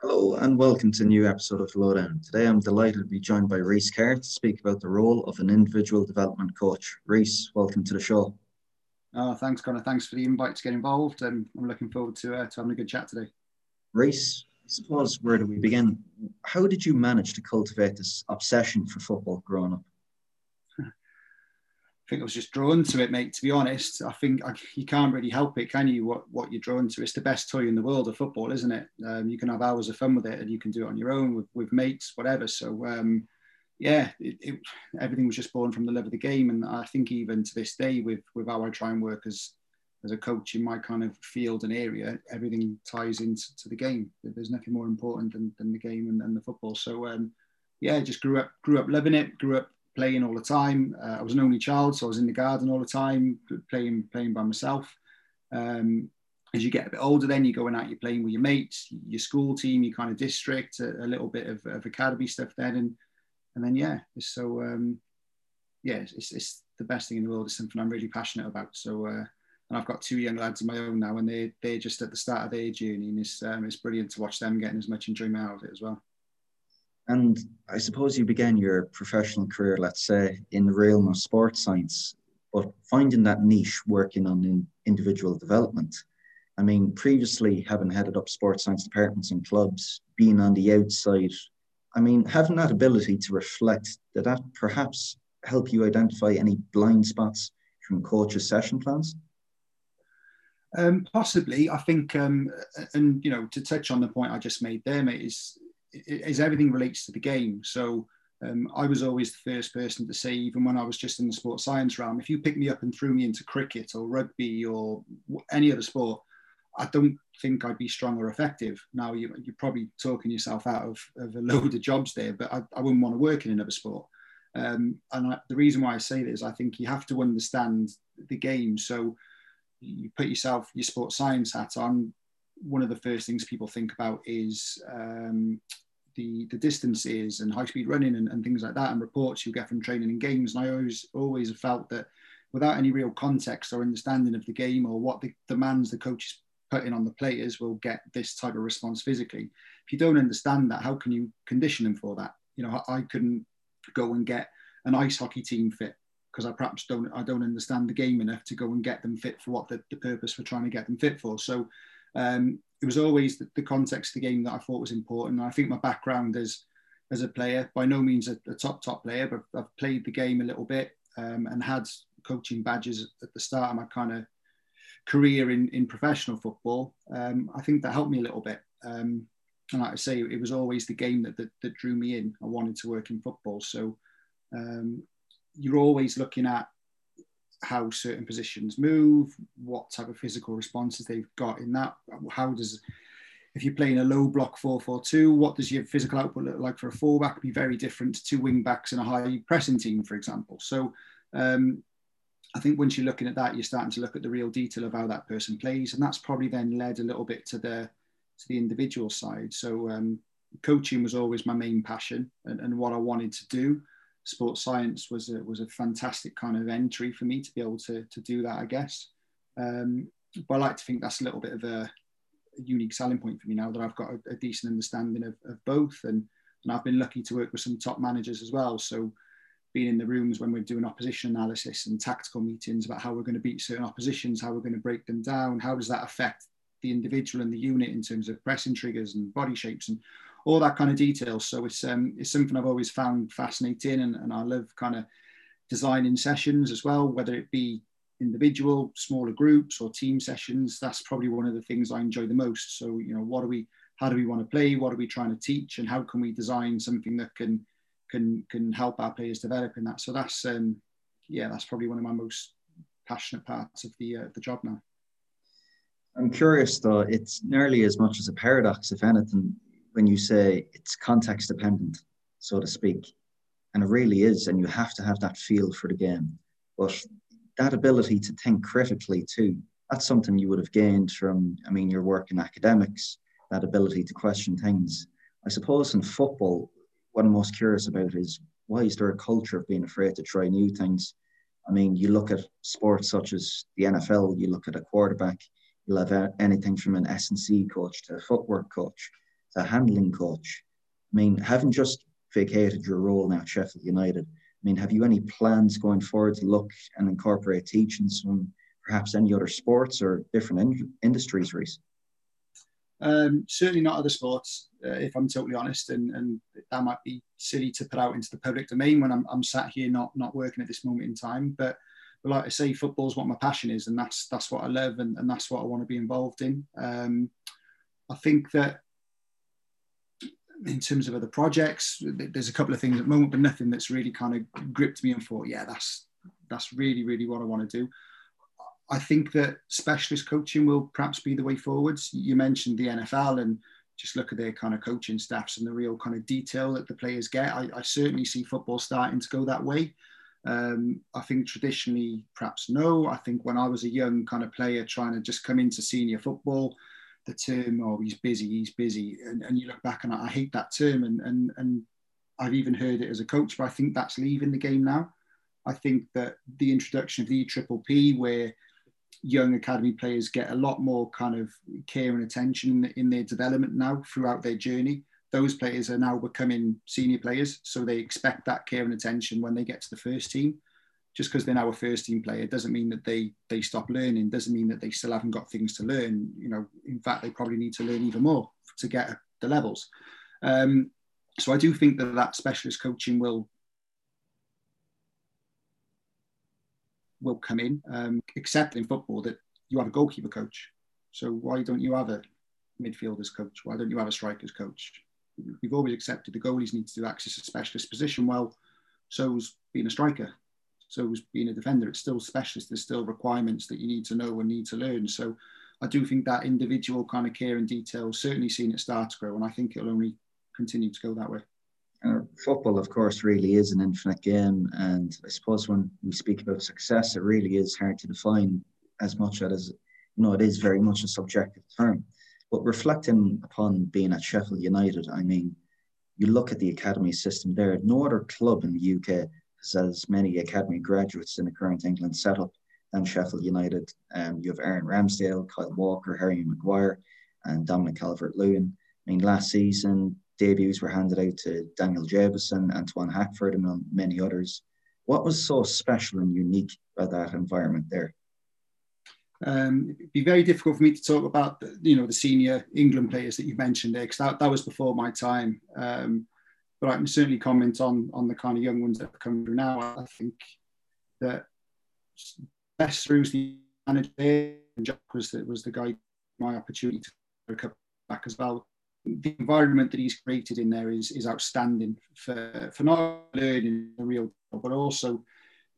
Hello and welcome to a new episode of Lowdown. Today I'm delighted to be joined by Rhys Carr to speak about the role of an individual development coach. Rhys, welcome to the show. Oh, thanks, Connor. Thanks for the invite to get involved. and I'm looking forward to, uh, to having a good chat today. Rhys, I suppose where do we begin? How did you manage to cultivate this obsession for football growing up? I think I was just drawn to it, mate. To be honest, I think I, you can't really help it, can you? What what you're drawn to? It's the best toy in the world of football, isn't it? Um, you can have hours of fun with it, and you can do it on your own with, with mates, whatever. So um, yeah, it, it, everything was just born from the love of the game, and I think even to this day, with with how I try and work as as a coach in my kind of field and area, everything ties into to the game. There's nothing more important than, than the game and, and the football. So um, yeah, just grew up grew up loving it. Grew up playing all the time. Uh, I was an only child, so I was in the garden all the time, playing playing by myself. Um, as you get a bit older, then you're going out, you're playing with your mates, your school team, your kind of district, a, a little bit of, of, academy stuff then, and and then yeah, so um, yeah, it's, it's the best thing in the world. It's something I'm really passionate about. So. Uh, and I've got two young lads of my own now, and they they're just at the start of their journey, and it's um, it's brilliant to watch them getting as much enjoyment out of it as well. And I suppose you began your professional career, let's say, in the realm of sports science, but finding that niche working on in individual development. I mean, previously having headed up sports science departments and clubs, being on the outside, I mean, having that ability to reflect, did that perhaps help you identify any blind spots from coaches' session plans? Um, possibly, I think, um, and you know, to touch on the point I just made there, mate, is is everything relates to the game. So um, I was always the first person to say, even when I was just in the sports science realm, if you pick me up and threw me into cricket or rugby or any other sport, I don't think I'd be strong or effective. Now you, are probably talking yourself out of, of, a load of jobs there, but I, I wouldn't want to work in another sport. Um, and I, the reason why I say this, I think you have to understand the game. So you put yourself your sports science hat on, one of the first things people think about is um, the, the distances and high speed running and, and, things like that, and reports you get from training in games. And I always always have felt that without any real context or understanding of the game or what the demands the coach is putting on the players will get this type of response physically. If you don't understand that, how can you condition them for that? You know, I couldn't go and get an ice hockey team fit because I perhaps don't I don't understand the game enough to go and get them fit for what the, the purpose for trying to get them fit for. So um, it was always the, the, context of the game that I thought was important. And I think my background as as a player, by no means a, a top top player, but I've played the game a little bit um, and had coaching badges at the start of my kind of career in in professional football. Um, I think that helped me a little bit. Um, and like I say, it was always the game that, that, that drew me in. I wanted to work in football, so um, you're always looking at how certain positions move, what type of physical responses they've got in that. How does, if you're playing a low block 4-4-2, what does your physical output look like for a fullback? Be very different to two wing backs in a high pressing team, for example. So um, I think once you're looking at that, you're starting to look at the real detail of how that person plays, and that's probably then led a little bit to the to the individual side. So um, coaching was always my main passion and, and what I wanted to do sports science was a, was a fantastic kind of entry for me to be able to, to do that, I guess. Um, but I like to think that's a little bit of a, unique selling point for me now that I've got a, a decent understanding of, of both. And, and I've been lucky to work with some top managers as well. So being in the rooms when we're doing opposition analysis and tactical meetings about how we're going to beat certain oppositions, how we're going to break them down, how does that affect the individual and the unit in terms of pressing triggers and body shapes and all that kind of detail. So it's um, it's something I've always found fascinating, and, and I love kind of designing sessions as well, whether it be individual, smaller groups, or team sessions. That's probably one of the things I enjoy the most. So you know, what do we, how do we want to play? What are we trying to teach? And how can we design something that can can can help our players develop in that? So that's um, yeah, that's probably one of my most passionate parts of the uh, the job now. I'm curious though, it's nearly as much as a paradox, if anything, when you say it's context dependent, so to speak. And it really is, and you have to have that feel for the game. But that ability to think critically too, that's something you would have gained from, I mean, your work in academics, that ability to question things. I suppose in football, what I'm most curious about is why is there a culture of being afraid to try new things? I mean, you look at sports such as the NFL, you look at a quarterback, you'll have anything from an S&C coach to a footwork coach the handling coach. I mean, having just vacated your role now at Sheffield United, I mean, have you any plans going forward to look and incorporate teachings from perhaps any other sports or different in- industries, Rhys? Um, certainly not other sports, uh, if I'm totally honest, and, and that might be silly to put out into the public domain when I'm, I'm sat here not not working at this moment in time. But, but like I say, football is what my passion is, and that's that's what I love, and, and that's what I want to be involved in. Um, I think that in terms of other projects, there's a couple of things at the moment, but nothing that's really kind of gripped me and thought, yeah, that's that's really really what I want to do. I think that specialist coaching will perhaps be the way forwards. You mentioned the NFL and just look at their kind of coaching staffs and the real kind of detail that the players get. I, I certainly see football starting to go that way. Um, I think traditionally, perhaps no. I think when I was a young kind of player trying to just come into senior football, the term, oh, he's busy, he's busy. And, and you look back and I, I hate that term. And, and, and I've even heard it as a coach, but I think that's leaving the game now. I think that the introduction of the Triple P, where young academy players get a lot more kind of care and attention in their development now throughout their journey. Those players are now becoming senior players, so they expect that care and attention when they get to the first team. Just because they're now a first team player doesn't mean that they they stop learning. Doesn't mean that they still haven't got things to learn. You know, in fact, they probably need to learn even more to get the levels. Um, so I do think that that specialist coaching will will come in, um, except in football that you have a goalkeeper coach. So why don't you have a midfielders coach? Why don't you have a strikers coach? We've always accepted the goalies need to access a specialist position. Well, so's being a striker. So's being a defender. It's still specialist. There's still requirements that you need to know and need to learn. So I do think that individual kind of care and detail certainly seen it start to grow, and I think it'll only continue to go that way. Uh, football, of course, really is an infinite game, and I suppose when we speak about success, it really is hard to define as much as you know it is very much a subjective term. But reflecting upon being at Sheffield United, I mean, you look at the academy system there. No other club in the UK as many academy graduates in the current England setup than Sheffield United. Um, you have Aaron Ramsdale, Kyle Walker, Harry Maguire, and Dominic Calvert-Lewin. I mean, last season debuts were handed out to Daniel Jebbison, Antoine Hackford, and many others. What was so special and unique about that environment there? Um, it'd be very difficult for me to talk about, you know, the senior England players that you mentioned there, because that, that was before my time. Um, but I can certainly comment on on the kind of young ones that have come through now. I think that best throughs the manager and Jack was the, was the guy my opportunity to come back as well the environment that he's created in there is is outstanding for for not learning the real but also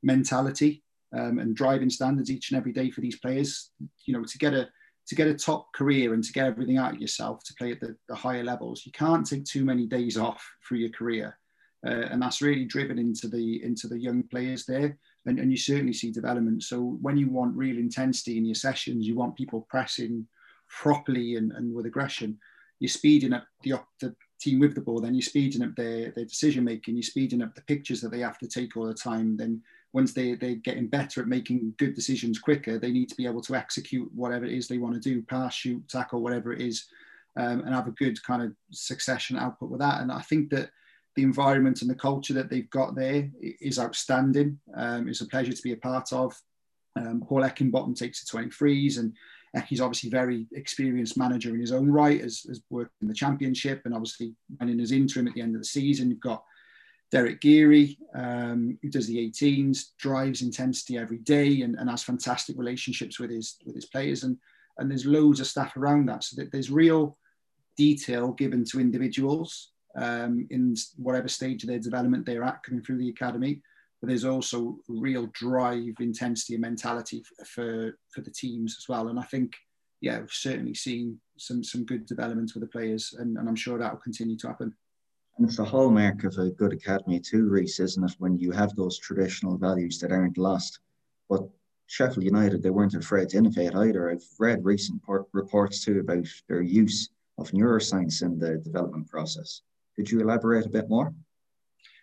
mentality um, and driving standards each and every day for these players. You know, to get a to get a top career and to get everything out of yourself to play at the, the higher levels, you can't take too many days off through your career, uh, and that's really driven into the into the young players there. And, and you certainly see development. So when you want real intensity in your sessions, you want people pressing properly and, and with aggression you're speeding up the, the team with the ball, then you're speeding up their, their decision making, you're speeding up the pictures that they have to take all the time. Then once they, they're getting better at making good decisions quicker, they need to be able to execute whatever it is they want to do, pass, shoot, tackle, whatever it is, um, and have a good kind of succession output with that. And I think that the environment and the culture that they've got there is outstanding. Um, it's a pleasure to be a part of. Um, Paul Heckingbottom takes the 23s and He's obviously very experienced manager in his own right, has, has worked in the championship and obviously running in as interim at the end of the season. You've got Derek Geary, um, who does the 18s, drives intensity every day and, and has fantastic relationships with his with his players. And, and there's loads of staff around that. So that there's real detail given to individuals um, in whatever stage of their development they're at coming through the academy but there's also real drive, intensity, and mentality for for the teams as well. And I think, yeah, we've certainly seen some some good developments with the players, and, and I'm sure that will continue to happen. And it's a hallmark of a good academy too, Rhys, isn't it? When you have those traditional values that aren't lost. But Sheffield United, they weren't afraid to innovate either. I've read recent reports too about their use of neuroscience in the development process. Could you elaborate a bit more?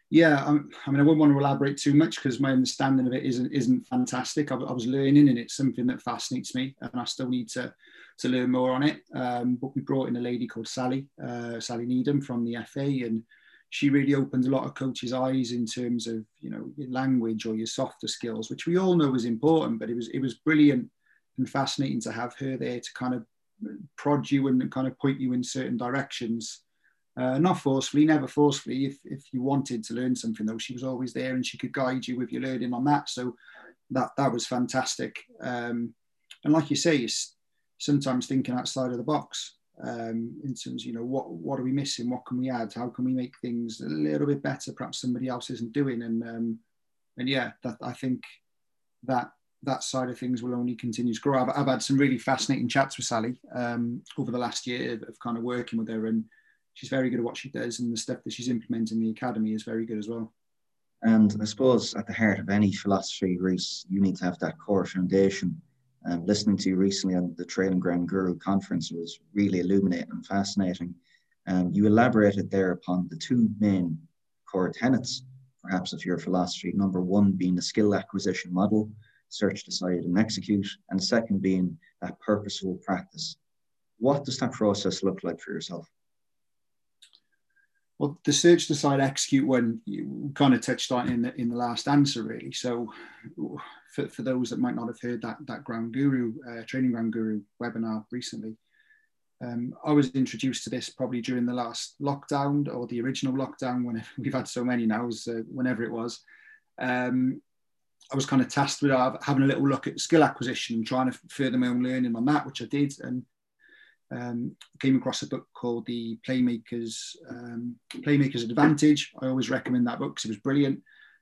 Yeah, I, I, mean, I wouldn't want to elaborate too much because my understanding of it isn't isn't fantastic. I, I, was learning, and it's something that fascinates me, and I still need to to learn more on it. Um, but we brought in a lady called Sally, uh, Sally Needham from the FA, and she really opened a lot of coaches' eyes in terms of you know your language or your softer skills, which we all know is important. But it was it was brilliant and fascinating to have her there to kind of prod you and kind of point you in certain directions uh, not forcefully, never forcefully. If, if you wanted to learn something, though, she was always there and she could guide you with your learning on that. So that that was fantastic. Um, and like you say, it's sometimes thinking outside of the box um, in terms, you know, what what are we missing? What can we add? How can we make things a little bit better? Perhaps somebody else isn't doing. And um, and yeah, that I think that that side of things will only continue to grow. I've, I've had some really fascinating chats with Sally um, over the last year of kind of working with her and she's very good at what she does, and the stuff that she's implementing in the academy is very good as well. And I suppose at the heart of any philosophy, Rhys, you need to have that core foundation. Um, listening to you recently on the Training Ground Guru conference was really illuminating and fascinating. Um, you elaborated there upon the two main core tenets, perhaps, of your philosophy. Number one being the skill acquisition model, search, decide, and execute, and second being that purposeful practice. What does that process look like for yourself? Well, the search, decide, execute one you kind of touched on in the in the last answer, really. So, for, for those that might not have heard that that Ground Guru uh, Training Ground Guru webinar recently, um, I was introduced to this probably during the last lockdown or the original lockdown. When we've had so many now, uh, whenever it was. Um, I was kind of tasked with having a little look at skill acquisition and trying to further my own learning on that, which I did. And um, came across a book called The Playmakers um, Playmakers Advantage. I always recommend that book because it was brilliant,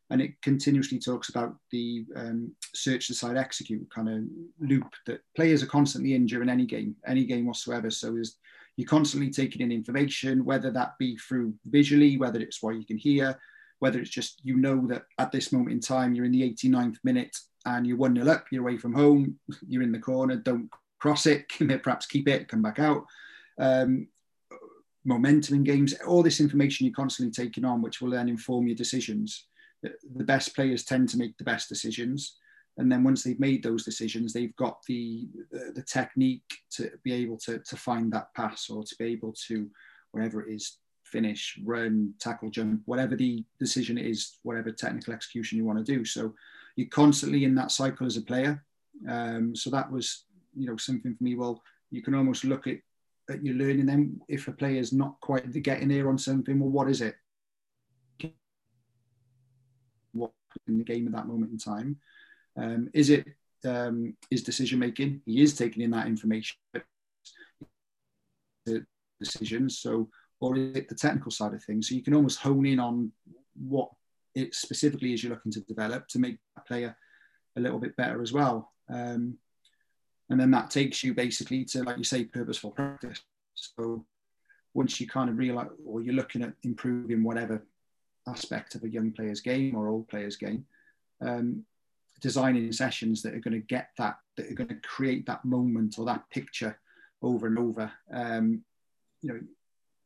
and it continuously talks about the um, search, decide, execute kind of loop that players are constantly in during any game, any game whatsoever. So is you're constantly taking in information, whether that be through visually, whether it's what you can hear, whether it's just you know that at this moment in time you're in the 89th minute and you're one nil up, you're away from home, you're in the corner, don't cross it, perhaps keep it, come back out. Um, momentum in games, all this information you're constantly taking on, which will then inform your decisions. The best players tend to make the best decisions. And then once they've made those decisions, they've got the, the, the technique to be able to, to find that pass or to be able to, whatever it is, finish, run, tackle, jump, whatever the decision is, whatever technical execution you want to do. So you're constantly in that cycle as a player. Um, so that was you know something for me. Well, you can almost look at at your learning. Then, if a player's not quite getting there on something, well, what is it? What in the game at that moment in time? Um, is it um, his decision making? He is taking in that information, decisions. So, or is it the technical side of things? So you can almost hone in on what it specifically is you're looking to develop to make that player a little bit better as well. Um, and then that takes you basically to like you say purposeful practice. So once you kind of realize or you're looking at improving whatever aspect of a young player's game or old player's game um, designing sessions that are going to get that that are going to create that moment or that picture over and over um, you know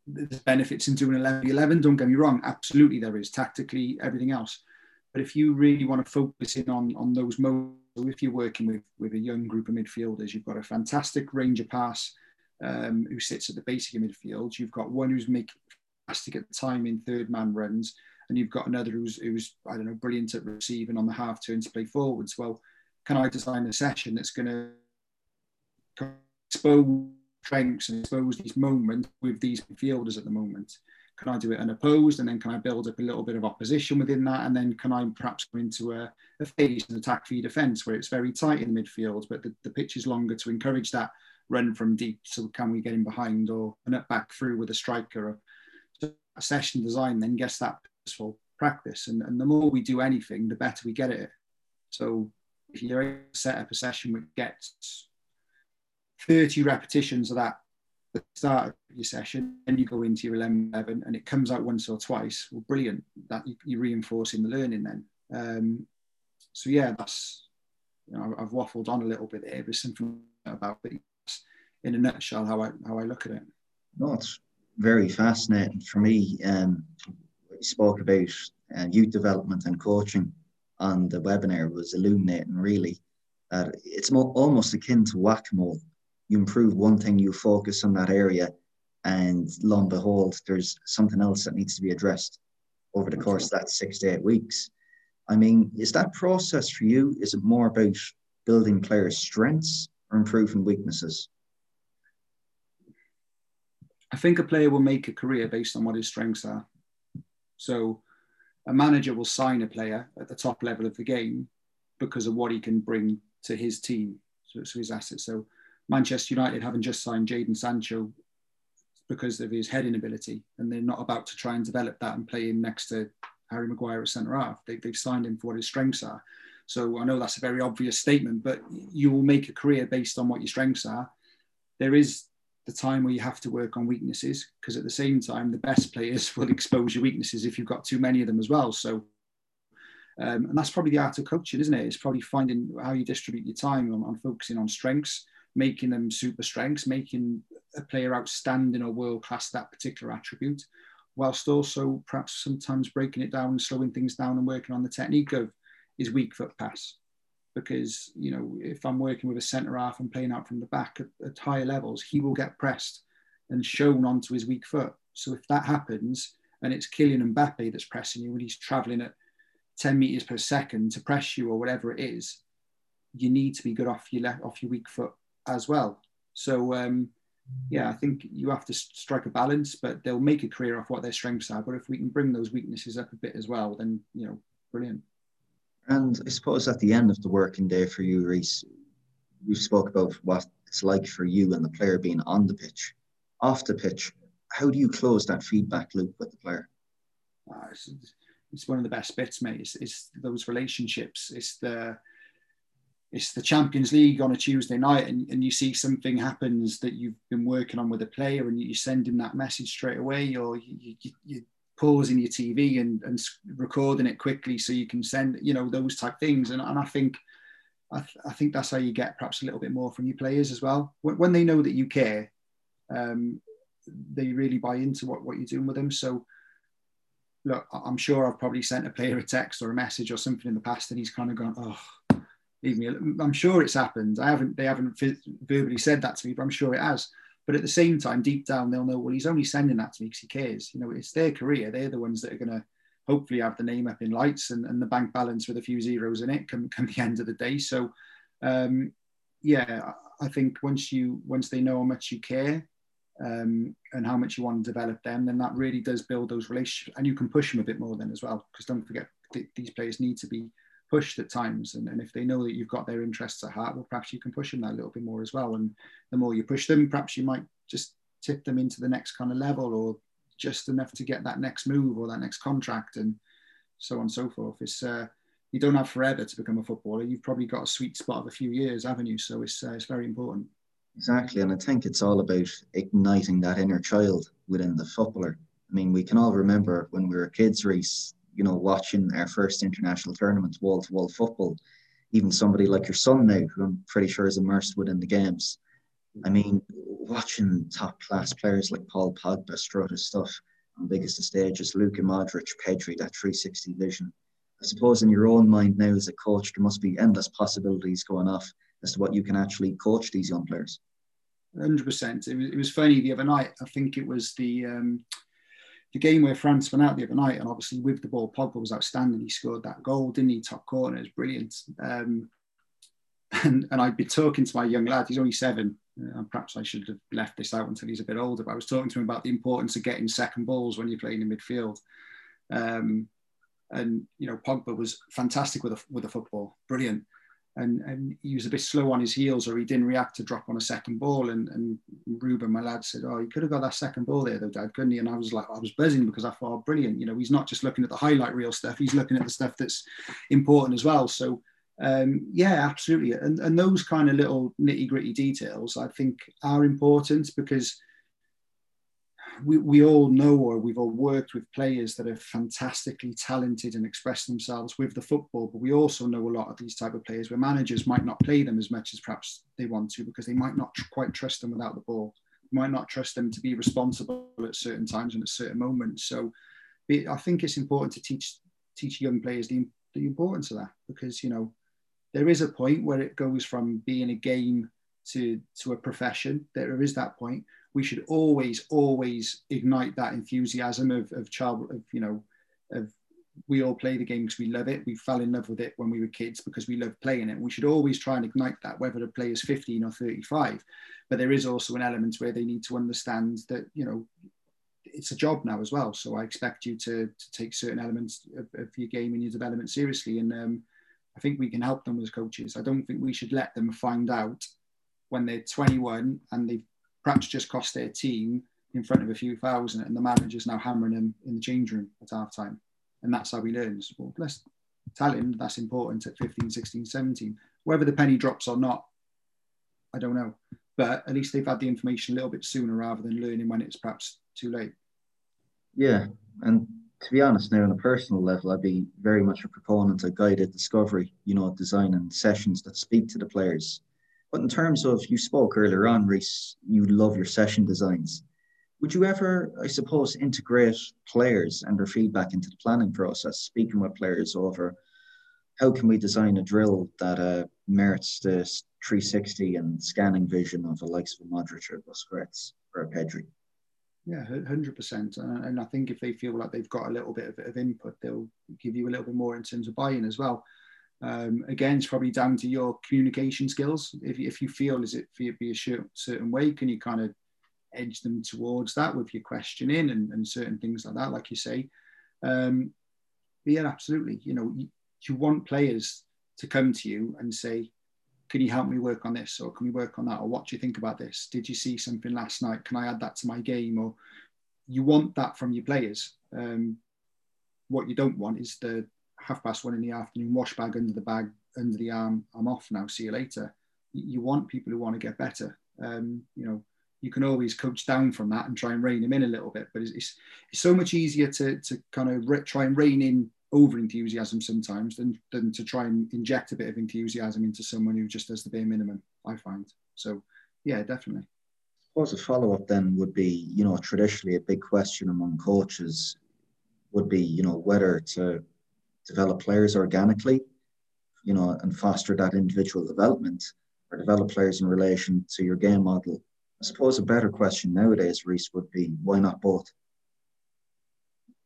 there's benefits in doing 11 11 don't get me wrong absolutely there is tactically everything else. But if you really want to focus in on on those moments if you're working with, with a young group of midfielders, you've got a fantastic range of pass um, who sits at the basic of midfield. You've got one who's making fantastic at the time in third man runs, and you've got another who's, who's I don't know, brilliant at receiving on the half turn to play forwards. Well, can I design a session that's going to expose strengths and expose these moments with these midfielders at the moment? Can I do it unopposed? And then can I build up a little bit of opposition within that? And then can I perhaps go into a, a phase, an attack for your defence where it's very tight in the midfield, but the, the pitch is longer to encourage that run from deep. So can we get in behind or an up back through with a striker? A session design then gets that purposeful practice. And, and the more we do anything, the better we get it. So if you're set up a session which gets 30 repetitions of that the start of your session, and you go into your 11, 11 and it comes out once or twice. Well, brilliant. That you, you're reinforcing the learning then. Um, so yeah, that's you know, I've waffled on a little bit there. but something about it in a nutshell how I how I look at it. No, it's very fascinating for me. Um, you spoke about uh, youth development and coaching on the webinar was illuminating really that it's more, almost akin to whack-a-mole. You improve one thing, you focus on that area, and lo and behold, there's something else that needs to be addressed over the course of that six to eight weeks. I mean, is that process for you? Is it more about building players' strengths or improving weaknesses? I think a player will make a career based on what his strengths are. So a manager will sign a player at the top level of the game because of what he can bring to his team, so, so his assets. So Manchester United having just signed Jadon Sancho because of his heading ability, and they're not about to try and develop that and play him next to Harry Maguire at centre half. They, they've signed him for what his strengths are. So I know that's a very obvious statement, but you will make a career based on what your strengths are. There is the time where you have to work on weaknesses because at the same time, the best players will expose your weaknesses if you've got too many of them as well. So, um, and that's probably the art of coaching, isn't it? It's probably finding how you distribute your time on, on focusing on strengths, making them super strengths, making a player outstanding or world class that particular attribute, whilst also perhaps sometimes breaking it down slowing things down and working on the technique of his weak foot pass because you know if I'm working with a centre half and playing out from the back at, at, higher levels, he will get pressed and shown onto his weak foot. So if that happens and it's Kylian Mbappe that's pressing you and he's travelling at 10 meters per second to press you or whatever it is, you need to be good off your left off your weak foot as well. So um, yeah, I think you have to strike a balance, but they'll make a career off what their strengths are. But if we can bring those weaknesses up a bit as well, then you know, brilliant. And I suppose at the end of the working day for you, Rhys, we spoke about what it's like for you and the player being on the pitch. Off the pitch, how do you close that feedback loop with the player? Uh, it's, it's, one of the best bits, mate. It's, it's, those relationships. It's the it's the Champions League on a Tuesday night, and, and you see something happens that you've been working on with a player, and you send him that message straight away, or you, you, you pausing your TV and, and recording it quickly so you can send, you know, those type things. And, and I think, I, th- I think that's how you get perhaps a little bit more from your players as well. When, when they know that you care, um, they really buy into what, what you're doing with them. So, look, I'm sure I've probably sent a player a text or a message or something in the past, and he's kind of gone, "Oh, leave me." I'm sure it's happened. I haven't. They haven't verbally said that to me, but I'm sure it has. But at the same time, deep down, they'll know, well, he's only sending that to me because he cares. You know, it's their career. They're the ones that are going to hopefully have the name up in lights and, and the bank balance with a few zeros in it come, come the end of the day. So, um, yeah, I think once you once they know how much you care um, and how much you want to develop them, then that really does build those relationships, and you can push them a bit more then as well. Because don't forget, th- these players need to be pushed at times. And, and if they know that you've got their interests at heart, well, perhaps you can push them that a little bit more as well. And the more you push them, perhaps you might just tip them into the next kind of level or just enough to get that next move or that next contract and so on and so forth. It's, uh, you don't have forever to become a footballer. You've probably got a sweet spot of a few years, haven't you? So it's, uh, it's very important. Exactly. And I think it's all about igniting that inner child within the footballer. I mean, we can all remember when we were kids, Rhys, you know, watching our first international tournament, wall to wall football, even somebody like your son now, who I'm pretty sure is immersed within the games. I mean, watching top class players like Paul Pogba strut his stuff on biggest of stages, Luka Modric, Pedri, that 360 vision. I suppose in your own mind now as a coach, there must be endless possibilities going off as to what you can actually coach these young players. 100%. It was, it was funny the other night. I think it was the um, the game where France went out the other night, and obviously with the ball, Pogba was outstanding. He scored that goal, didn't he? Top corner, it was brilliant. Um, and, and I'd be talking to my young lad, he's only seven, and perhaps I should have left this out until he's a bit older, but I was talking to him about the importance of getting second balls when you're playing in midfield. Um, and, you know, Pogba was fantastic with a, with a football, brilliant and, and he was a bit slow on his heels or he didn't react to drop on a second ball. And, and Ruben, my lad, said, Oh, he could have got that second ball there, though, Dad, couldn't he? And I was like, I was buzzing because I thought, oh, brilliant. You know, he's not just looking at the highlight reel stuff, he's looking at the stuff that's important as well. So, um, yeah, absolutely. And, and those kind of little nitty gritty details, I think, are important because we, we all know or we've all worked with players that are fantastically talented and express themselves with the football but we also know a lot of these type of players where managers might not play them as much as perhaps they want to because they might not quite trust them without the ball might not trust them to be responsible at certain times and at certain moments so it, i think it's important to teach teach young players the, the importance of that because you know there is a point where it goes from being a game to to a profession. There is that point. We should always, always ignite that enthusiasm of, of child, of you know, of we all play the game because we love it. We fell in love with it when we were kids because we love playing it. We should always try and ignite that, whether the player is 15 or 35. But there is also an element where they need to understand that, you know, it's a job now as well. So I expect you to, to take certain elements of, of your game and your development seriously. And um, I think we can help them as coaches. I don't think we should let them find out when they're 21 and they've perhaps just cost their team in front of a few thousand and the manager's now hammering them in the change room at half time. And that's how he learns. Well, let's tell him that's important at 15, 16, 17. Whether the penny drops or not, I don't know. But at least they've had the information a little bit sooner rather than learning when it's perhaps too late. Yeah. And to be honest, now on a personal level, I'd be very much a proponent of guided discovery, you know, designing sessions that speak to the players. But in terms of, you spoke earlier on, Rhys, you love your session designs. Would you ever, I suppose, integrate players and their feedback into the planning process, speaking with players over how can we design a drill that uh, merits the 360 and scanning vision of the likes of a Modric or Busquets or a Pedri? Yeah, hundred percent. And I think if they feel like they've got a little bit of, of, input, they'll give you a little bit more in terms of buy-in as well. Um, again, it's probably down to your communication skills. If, if you feel as it be a certain way, can you kind of edge them towards that with your questioning and, and certain things like that, like you say. Um, yeah, absolutely. You know, you, you want players to come to you and say, can you help me work on this or can we work on that or what do you think about this did you see something last night can i add that to my game or you want that from your players um, what you don't want is the half past one in the afternoon wash bag under the bag under the arm i'm off now see you later you want people who want to get better um, you know you can always coach down from that and try and rein them in a little bit but it's, it's, it's so much easier to, to kind of re- try and rein in over enthusiasm sometimes than, than to try and inject a bit of enthusiasm into someone who just does the bare minimum, I find. So, yeah, definitely. I suppose a follow up then would be, you know, traditionally a big question among coaches would be, you know, whether to develop players organically, you know, and foster that individual development or develop players in relation to your game model. I suppose a better question nowadays, Rhys, would be why not both?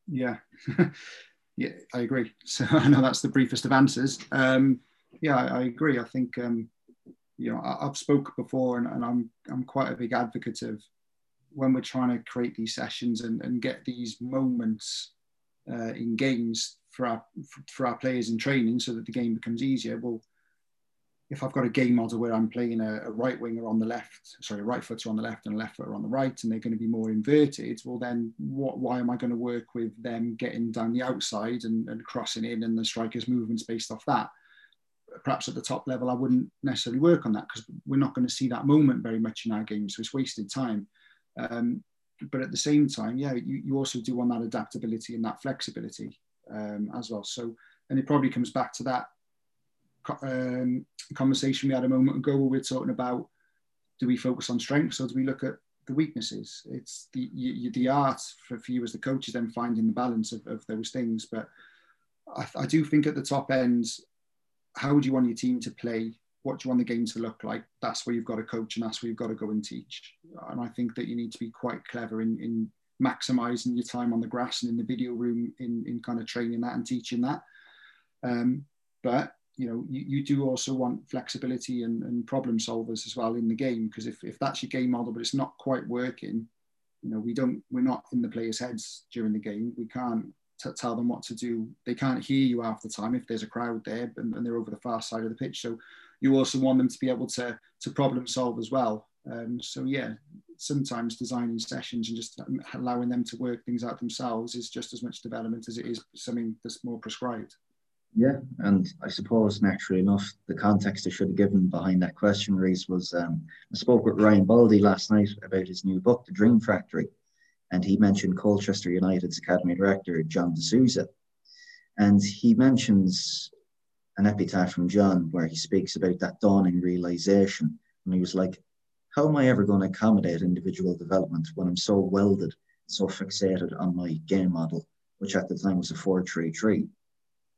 Yeah. yeah, I agree. So I know that's the briefest of answers. Um, yeah, I, I, agree. I think um, you know I, have spoke before, and, and, I'm I'm quite a big advocate of when we're trying to create these sessions and, and get these moments uh, in games for our for our players in training, so that the game becomes easier. Well, if I've got a game model where I'm playing a, a, right winger on the left, sorry, right footer on the left and a left footer on the right, and they're going to be more inverted, well, then what, why am I going to work with them getting down the outside and, and crossing in and the strikers' movements based off that? Perhaps at the top level, I wouldn't necessarily work on that because we're not going to see that moment very much in our game, so it's wasted time. Um, but at the same time, yeah, you, you also do want that adaptability and that flexibility um, as well. So, and it probably comes back to that um, conversation we had a moment ago where we are talking about do we focus on strengths or do we look at the weaknesses? It's the you, the art for, for you as the coach is then finding the balance of, of those things. But I, I do think at the top end, how would you want your team to play? What do you want the game to look like? That's where you've got to coach and that's where you've got to go and teach. And I think that you need to be quite clever in, in maximizing your time on the grass and in the video room in, in kind of training that and teaching that. Um, but you know you, you do also want flexibility and, and problem solvers as well in the game because if, if that's your game model but it's not quite working you know we don't we're not in the players heads during the game. We can't t- tell them what to do. They can't hear you half the time if there's a crowd there and, and, they're over the far side of the pitch. So you also want them to be able to to problem solve as well um, so yeah sometimes designing sessions and just allowing them to work things out themselves is just as much development as it is something that's more prescribed. Yeah, and I suppose naturally enough, the context I should have given behind that question, Rhys, was um, I spoke with Ryan Baldi last night about his new book, The Dream Factory, and he mentioned Colchester United's academy director John D'Souza, and he mentions an epitaph from John where he speaks about that dawning realization, and he was like, "How am I ever going to accommodate individual development when I'm so welded, so fixated on my game model, which at the time was a four-three-three?"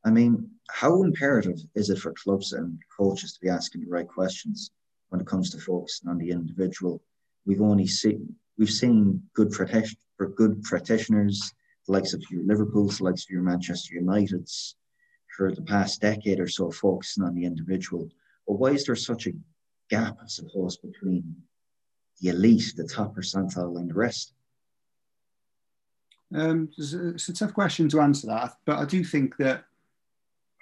I mean, how imperative is it for clubs and coaches to be asking the right questions when it comes to focusing on the individual? We've only seen we've seen good for good practitioners, the likes of your Liverpool's, the likes of your Manchester United's, for the past decade or so, focusing on the individual. But why is there such a gap, I suppose, between the elite, the top percentile, and the rest? Um, it's, a, it's, a, tough question to answer that, but I do think that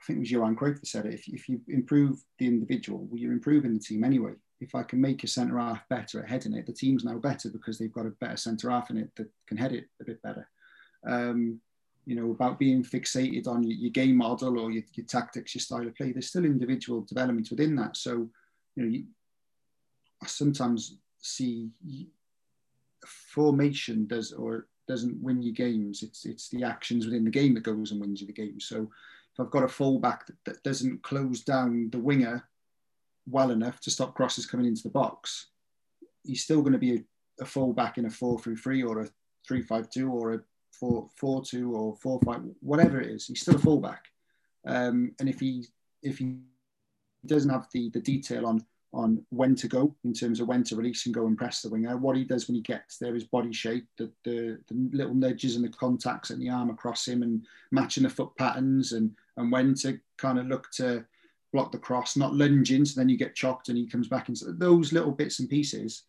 I think it was Johan Cruyff that said it. If, if you improve the individual, well, you're improving the team anyway. If I can make a centre half better at heading it, the team's now better because they've got a better centre half in it that can head it a bit better. Um, you know, about being fixated on your, your game model or your, your, tactics, your style of play. There's still individual development within that. So, you know, you, I sometimes see formation does or doesn't win you games. It's it's the actions within the game that goes and wins you the game. So if I've got a fullback that, that doesn't close down the winger well enough to stop crosses coming into the box, he's still going to be a, a fullback in a four through three or a three five two or a four four two or four five whatever it is. He's still a fullback. Um, and if he if he doesn't have the the detail on on when to go in terms of when to release and go and press the winger. What he does when he gets there is body shape, the, the, the little nudges and the contacts and the arm across him and matching the foot patterns and, and when to kind of look to block the cross, not lunging, so then you get chopped and he comes back. And so those little bits and pieces,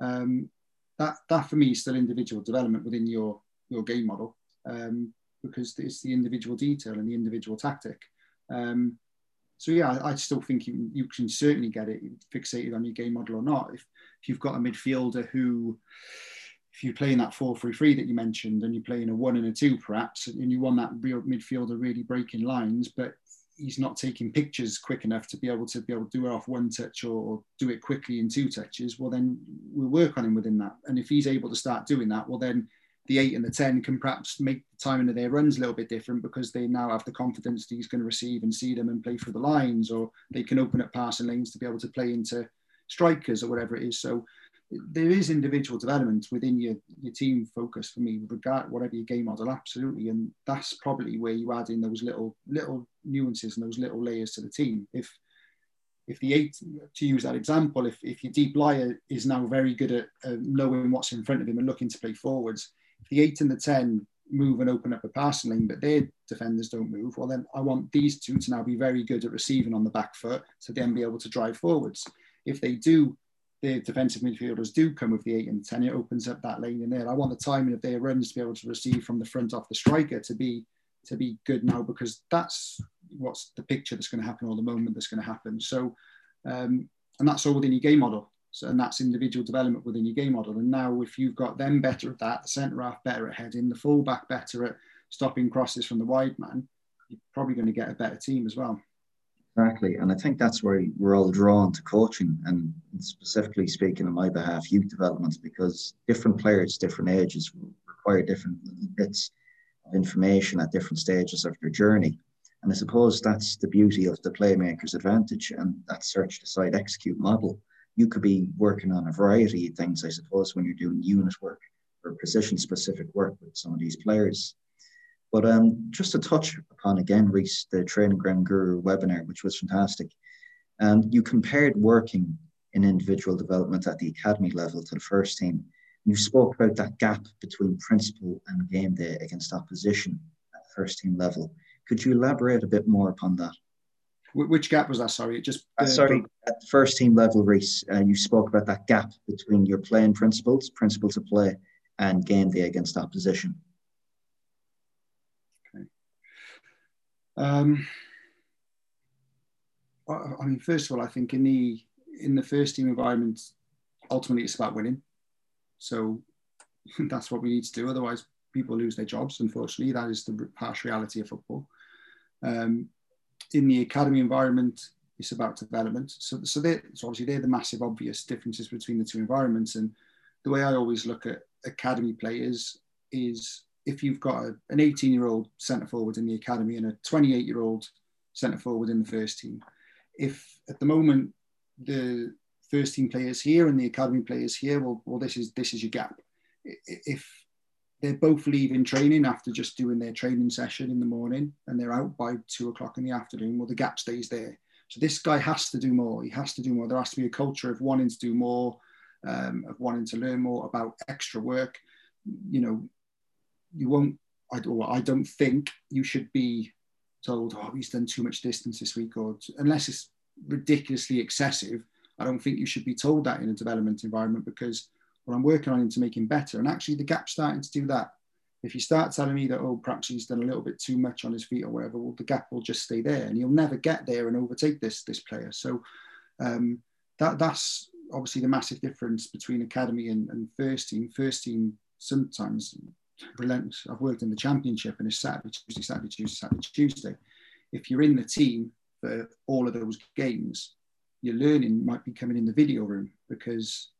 um, that, that for me is still individual development within your, your game model um, because it's the individual detail and the individual tactic. Um, so yeah, I, still think you, you can certainly get it fixated on your game model or not. If, if you've got a midfielder who, if you're playing that 4-3-3 that you mentioned and you're playing a one and a two perhaps, and you want that real midfielder really breaking lines, but he's not taking pictures quick enough to be able to be able to do it off one touch or, do it quickly in two touches, well then we'll work on him within that. And if he's able to start doing that, well then the eight and the 10 can perhaps make the timing of their runs a little bit different because they now have the confidence that he's going to receive and see them and play through the lines, or they can open up passing lanes to be able to play into strikers or whatever it is. So there is individual development within your, your team focus for me, regard whatever your game model, absolutely. And that's probably where you add in those little little nuances and those little layers to the team. If if the eight, to use that example, if, if your deep liar is now very good at uh, knowing what's in front of him and looking to play forwards, the eight and the 10 move and open up a passing lane, but their defenders don't move, well, then I want these two to now be very good at receiving on the back foot to then be able to drive forwards. If they do, the defensive midfielders do come with the eight and the 10, it opens up that lane in there. I want the timing of their runs to be able to receive from the front off the striker to be to be good now because that's what's the picture that's going to happen or the moment that's going to happen. So, um, and that's all within your game model. So, and that's individual development within your game model. And now, if you've got them better at that, the centre half better at heading, the fullback better at stopping crosses from the wide man, you're probably going to get a better team as well. Exactly. And I think that's where we're all drawn to coaching and specifically speaking on my behalf, youth development, because different players, different ages require different bits of information at different stages of their journey. And I suppose that's the beauty of the playmaker's advantage and that search, decide, execute model you could be working on a variety of things, I suppose, when you're doing unit work or position specific work with some of these players. But um, just to touch upon again, Rhys, the Training Ground Guru webinar, which was fantastic. And you compared working in individual development at the academy level to the first team. And you spoke about that gap between principle and game day against opposition at first team level. Could you elaborate a bit more upon that? Which gap was that? Sorry, it just. Uh, sorry, at first team level, Rhys, uh, you spoke about that gap between your playing principles, principles of play, and game day against opposition. Okay. Um, I mean, first of all, I think in the in the first team environment, ultimately it's about winning. So that's what we need to do. Otherwise, people lose their jobs. Unfortunately, that is the harsh reality of football. Um, in the academy environment, it's about development. So, so, so obviously they're the massive obvious differences between the two environments. And the way I always look at academy players is if you've got a, an 18 year old centre forward in the academy and a 28 year old centre forward in the first team, if at the moment the first team players here and the academy players here, well, well, this is this is your gap. If they're both leaving training after just doing their training session in the morning and they're out by two o'clock in the afternoon. Well, the gap stays there. So this guy has to do more. He has to do more. There has to be a culture of wanting to do more, um, of wanting to learn more about extra work. You know, you won't, I, or I don't think you should be told, oh, he's done too much distance this week, or unless it's ridiculously excessive, I don't think you should be told that in a development environment because well, I'm working on him to make him better. And actually, the gap's starting to do that. If you start telling me that, oh, perhaps he's done a little bit too much on his feet or whatever, well, the gap will just stay there and he'll never get there and overtake this, this player. So um, that, that's obviously the massive difference between academy and, and first team. First team sometimes relentless. I've worked in the championship and it's Saturday, Tuesday, Saturday, Tuesday, Saturday, Tuesday. If you're in the team for all of those games, your learning might be coming in the video room because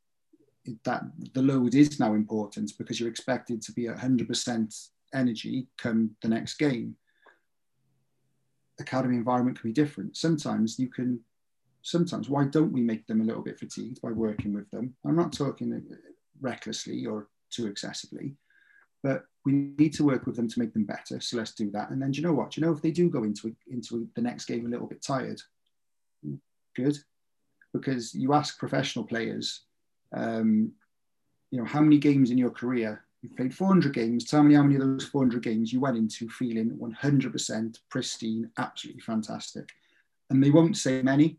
that the load is now important because you're expected to be at 100% energy come the next game. Academy environment can be different. Sometimes you can, sometimes why don't we make them a little bit fatigued by working with them? I'm not talking recklessly or too excessively, but we need to work with them to make them better. So let's do that. And then do you know what? Do you know if they do go into into the next game a little bit tired, good, because you ask professional players um, you know, how many games in your career you've played 400 games? Tell me how many of those 400 games you went into feeling 100% pristine, absolutely fantastic. And they won't say many.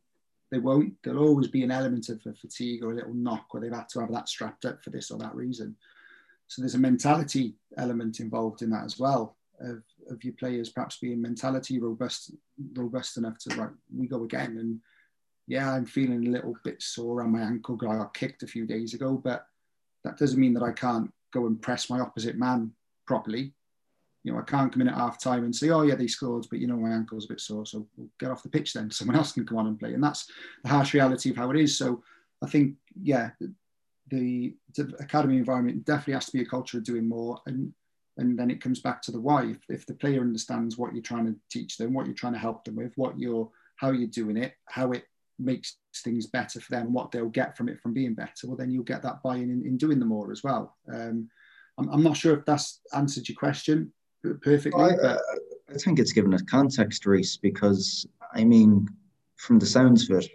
They won't. There'll always be an element of fatigue or a little knock where they've had to have that strapped up for this or that reason. So there's a mentality element involved in that as well of, of your players perhaps being mentality robust robust enough to right we go again and yeah, I'm feeling a little bit sore on my ankle. I got kicked a few days ago, but that doesn't mean that I can't go and press my opposite man properly. You know, I can't come in at half time and say, oh, yeah, they scored, but you know, my ankle's a bit sore. So we'll get off the pitch then. Someone else can come on and play. And that's the harsh reality of how it is. So I think, yeah, the, the academy environment definitely has to be a culture of doing more. And and then it comes back to the why. If, if the player understands what you're trying to teach them, what you're trying to help them with, what you're, how you're doing it, how it makes things better for them, and what they'll get from it from being better, well, then you'll get that buy-in in, in doing the more as well. Um, I'm, I'm, not sure if that's answered your question perfectly. I, uh, I think it's given a context, Rhys, because I mean, from the sounds of it,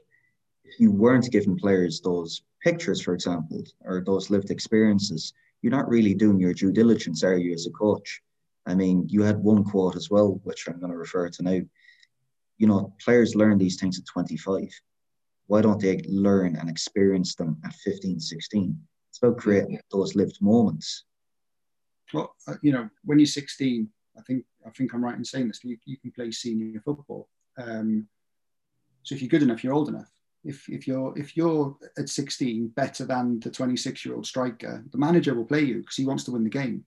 if you weren't giving players those pictures, for example, or those lived experiences, you're not really doing your due diligence, are you, as a coach? I mean, you had one quote as well, which I'm going to refer to now. You know, players learn these things at 25 why don't they learn and experience them at 15, 16? It's about creating those lived moments. Well, uh, you know, when you're 16, I think I think I'm right in saying this. You, you can play senior football. Um, so if you're good enough, you're old enough. If, if you're if you're at 16 better than the 26 year old striker, the manager will play you because he wants to win the game.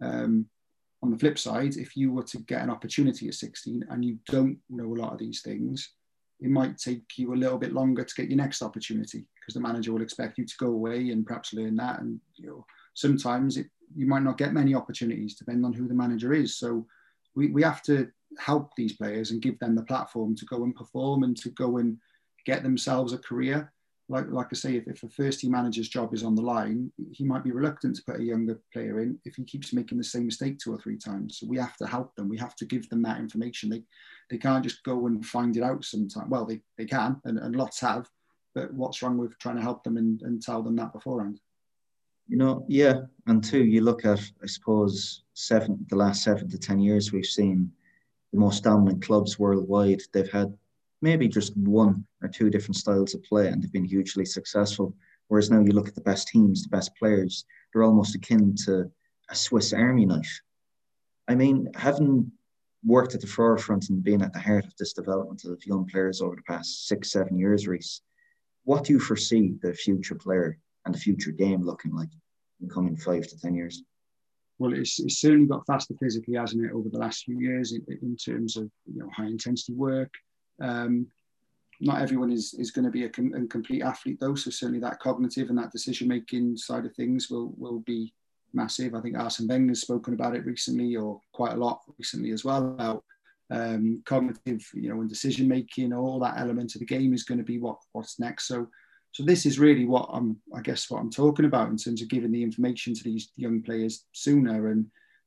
Um, on the flip side, if you were to get an opportunity at 16 and you don't know a lot of these things, it might take you a little bit longer to get your next opportunity because the manager will expect you to go away and perhaps learn that. And you know, sometimes it, you might not get many opportunities depending on who the manager is. So we, we have to help these players and give them the platform to go and perform and to go and get themselves a career like like I say, if, if a first team manager's job is on the line, he might be reluctant to put a younger player in if he keeps making the same mistake two or three times. So we have to help them. We have to give them that information. They they can't just go and find it out sometimes. Well, they, they can, and, and lots have, but what's wrong with trying to help them and, and tell them that beforehand? You know, yeah. And two, you look at, I suppose, seven the last seven to ten years we've seen the most dominant clubs worldwide. They've had maybe just one or two different styles of play and they've been hugely successful. Whereas now you look at the best teams, the best players, they're almost akin to a Swiss Army knife. I mean, having worked at the forefront and been at the heart of this development of young players over the past six, seven years, Rhys, what do you foresee the future player and the future game looking like in the coming five to 10 years? Well, it's, it's certainly got faster physically, hasn't it, over the last few years in, in terms of you know high intensity work, um, not everyone is, is going to be a, com- a, complete athlete though, so certainly that cognitive and that decision making side of things will will be massive. I think Arsene has spoken about it recently, or quite a lot recently as well, about um, cognitive, you know, and decision making. All that element of the game is going to be what what's next. So So this is really what I'm, I guess, what I'm talking about in terms of giving the information to these young players sooner. And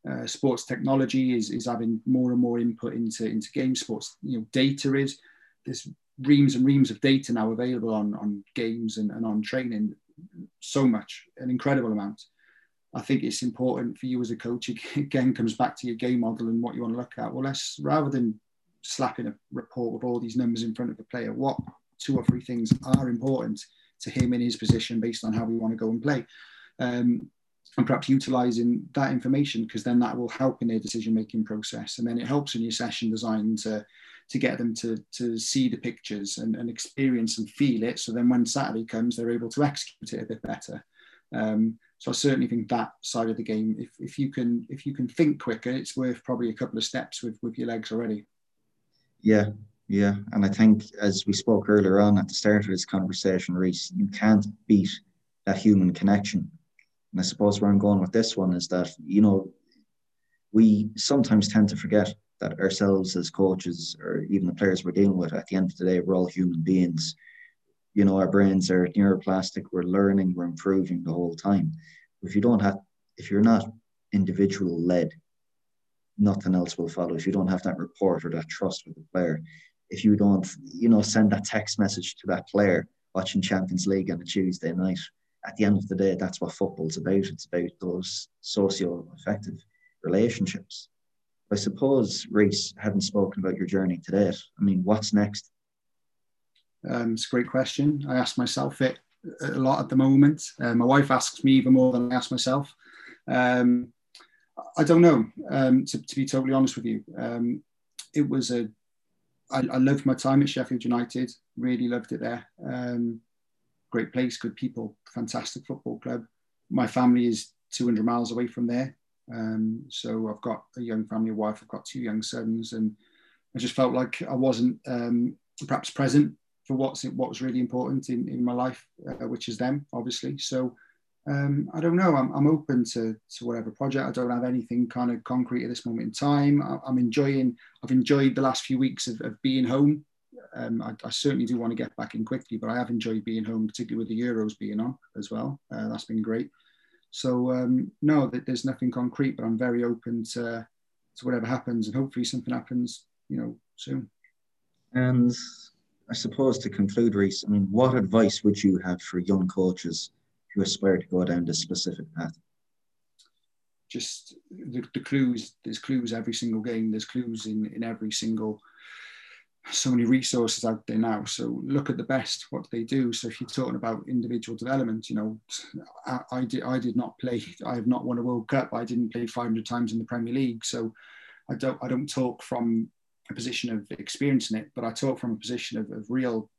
uh, sports technology is, is having more and more input into, into game sports. You know, data is, there's reams and reams of data now available on, on games and, and on training. So much, an incredible amount. I think it's important for you as a coach, again, comes back to your game model and what you want to look at. Well, let's, rather than slapping a report with all these numbers in front of the player, what two or three things are important to him in his position based on how we want to go and play. Um, and perhaps utilizing that information because then that will help in their decision making process and then it helps in your session design to to get them to to see the pictures and, and experience and feel it so then when saturday comes they're able to execute it a bit better um, so i certainly think that side of the game if, if you can if you can think quicker it's worth probably a couple of steps with with your legs already yeah yeah, and I think as we spoke earlier on at the start of this conversation, Rhys, you can't beat that human connection. And I suppose where I'm going with this one is that, you know, we sometimes tend to forget that ourselves as coaches or even the players we're dealing with, at the end of the day, we're all human beings. You know, our brains are neuroplastic, we're learning, we're improving the whole time. If you don't have, if you're not individual led, nothing else will follow. If you don't have that rapport or that trust with the player, if you don't, you know, send that text message to that player watching Champions League on a Tuesday night, at the end of the day, that's what football's about. It's about those socio affective relationships. I suppose, Rhys, having spoken about your journey to date, I mean, what's next? Um, it's a great question. I ask myself it a lot at the moment. Uh, my wife asks me even more than I ask myself. Um, I don't know, um, to, to, be totally honest with you. Um, it was a I, I, loved my time at Sheffield United. Really loved it there. Um, great place, good people, fantastic football club. My family is 200 miles away from there. Um, so I've got a young family, a wife. I've got two young sons, and I just felt like I wasn't perhaps present for what's what was really important in, in my life, uh, which is them, obviously. So um, I don't know. I'm, I'm open to, to whatever project. I don't have anything kind of concrete at this moment in time. I, am enjoying. I've enjoyed the last few weeks of, of being home. Um, I, I, certainly do want to get back in quickly, but I have enjoyed being home, particularly with the Euros being on as well. Uh, that's been great. So um, no, there's nothing concrete, but I'm very open to to whatever happens, and hopefully something happens, you know, soon. And I suppose to conclude, Rhys, I mean, what advice would you have for young coaches? who aspire to go down this specific path? Just the, the clues, there's clues every single game, there's clues in, in every single so many resources out there now. So look at the best, what they do. So if you're talking about individual development, you know, I, I, did I did not play. I have not won a World Cup. I didn't play 500 times in the Premier League. So I don't I don't talk from a position of experiencing it, but I talk from a position of, of real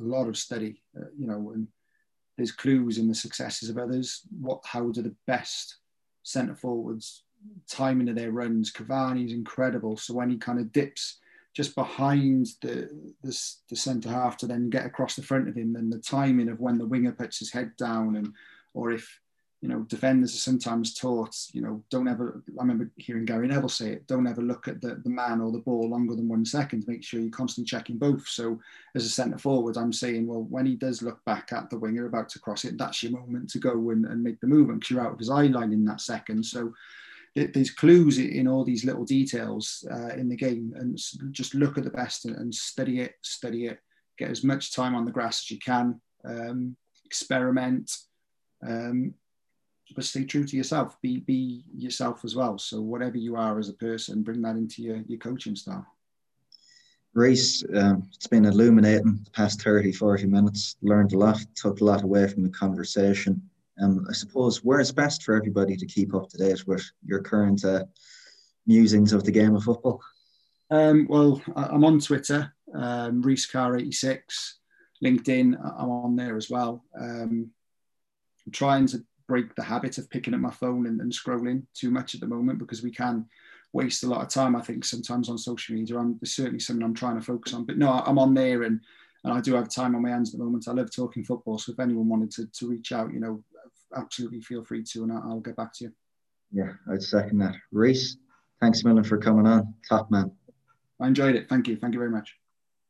a lot of study. Uh, you know, and there's clues in the successes of others. What how do the best centre forwards timing of their runs? Cavani's incredible. So when he kind of dips just behind the, the, the centre half to then get across the front of him, then the timing of when the winger puts his head down and or if you know, defenders are sometimes taught, you know, don't ever, I remember hearing Gary Neville say it, don't ever look at the, the man or the ball longer than one second, make sure you're constantly checking both. So as a centre forward, I'm saying, well, when he does look back at the winger about to cross it, that's your moment to go and, and make the movement because you're out of his eye line in that second. So there's clues in all these little details uh, in the game and just look at the best and, and, study it, study it, get as much time on the grass as you can, um, experiment, um, but stay true to yourself. Be be yourself as well. So whatever you are as a person, bring that into your, your coaching style. Rhys, um, it's been illuminating the past 30, 40 minutes. Learned a lot, took a lot away from the conversation. Um, I suppose where it's best for everybody to keep up to date with your current uh, musings of the game of football. Um, well, I'm on Twitter, um, Rhys Carr 86, LinkedIn. I'm on there as well. Um, I'm trying to break the habit of picking up my phone and, and scrolling too much at the moment because we can waste a lot of time. I think sometimes on social media, I'm certainly something I'm trying to focus on. But no, I'm on there and and I do have time on my hands at the moment. I love talking football, so if anyone wanted to, to reach out, you know, absolutely feel free to, and I'll get back to you. Yeah, I'd second that. Rhys, thanks a million for coming on. Top man. I enjoyed it. Thank you. Thank you very much.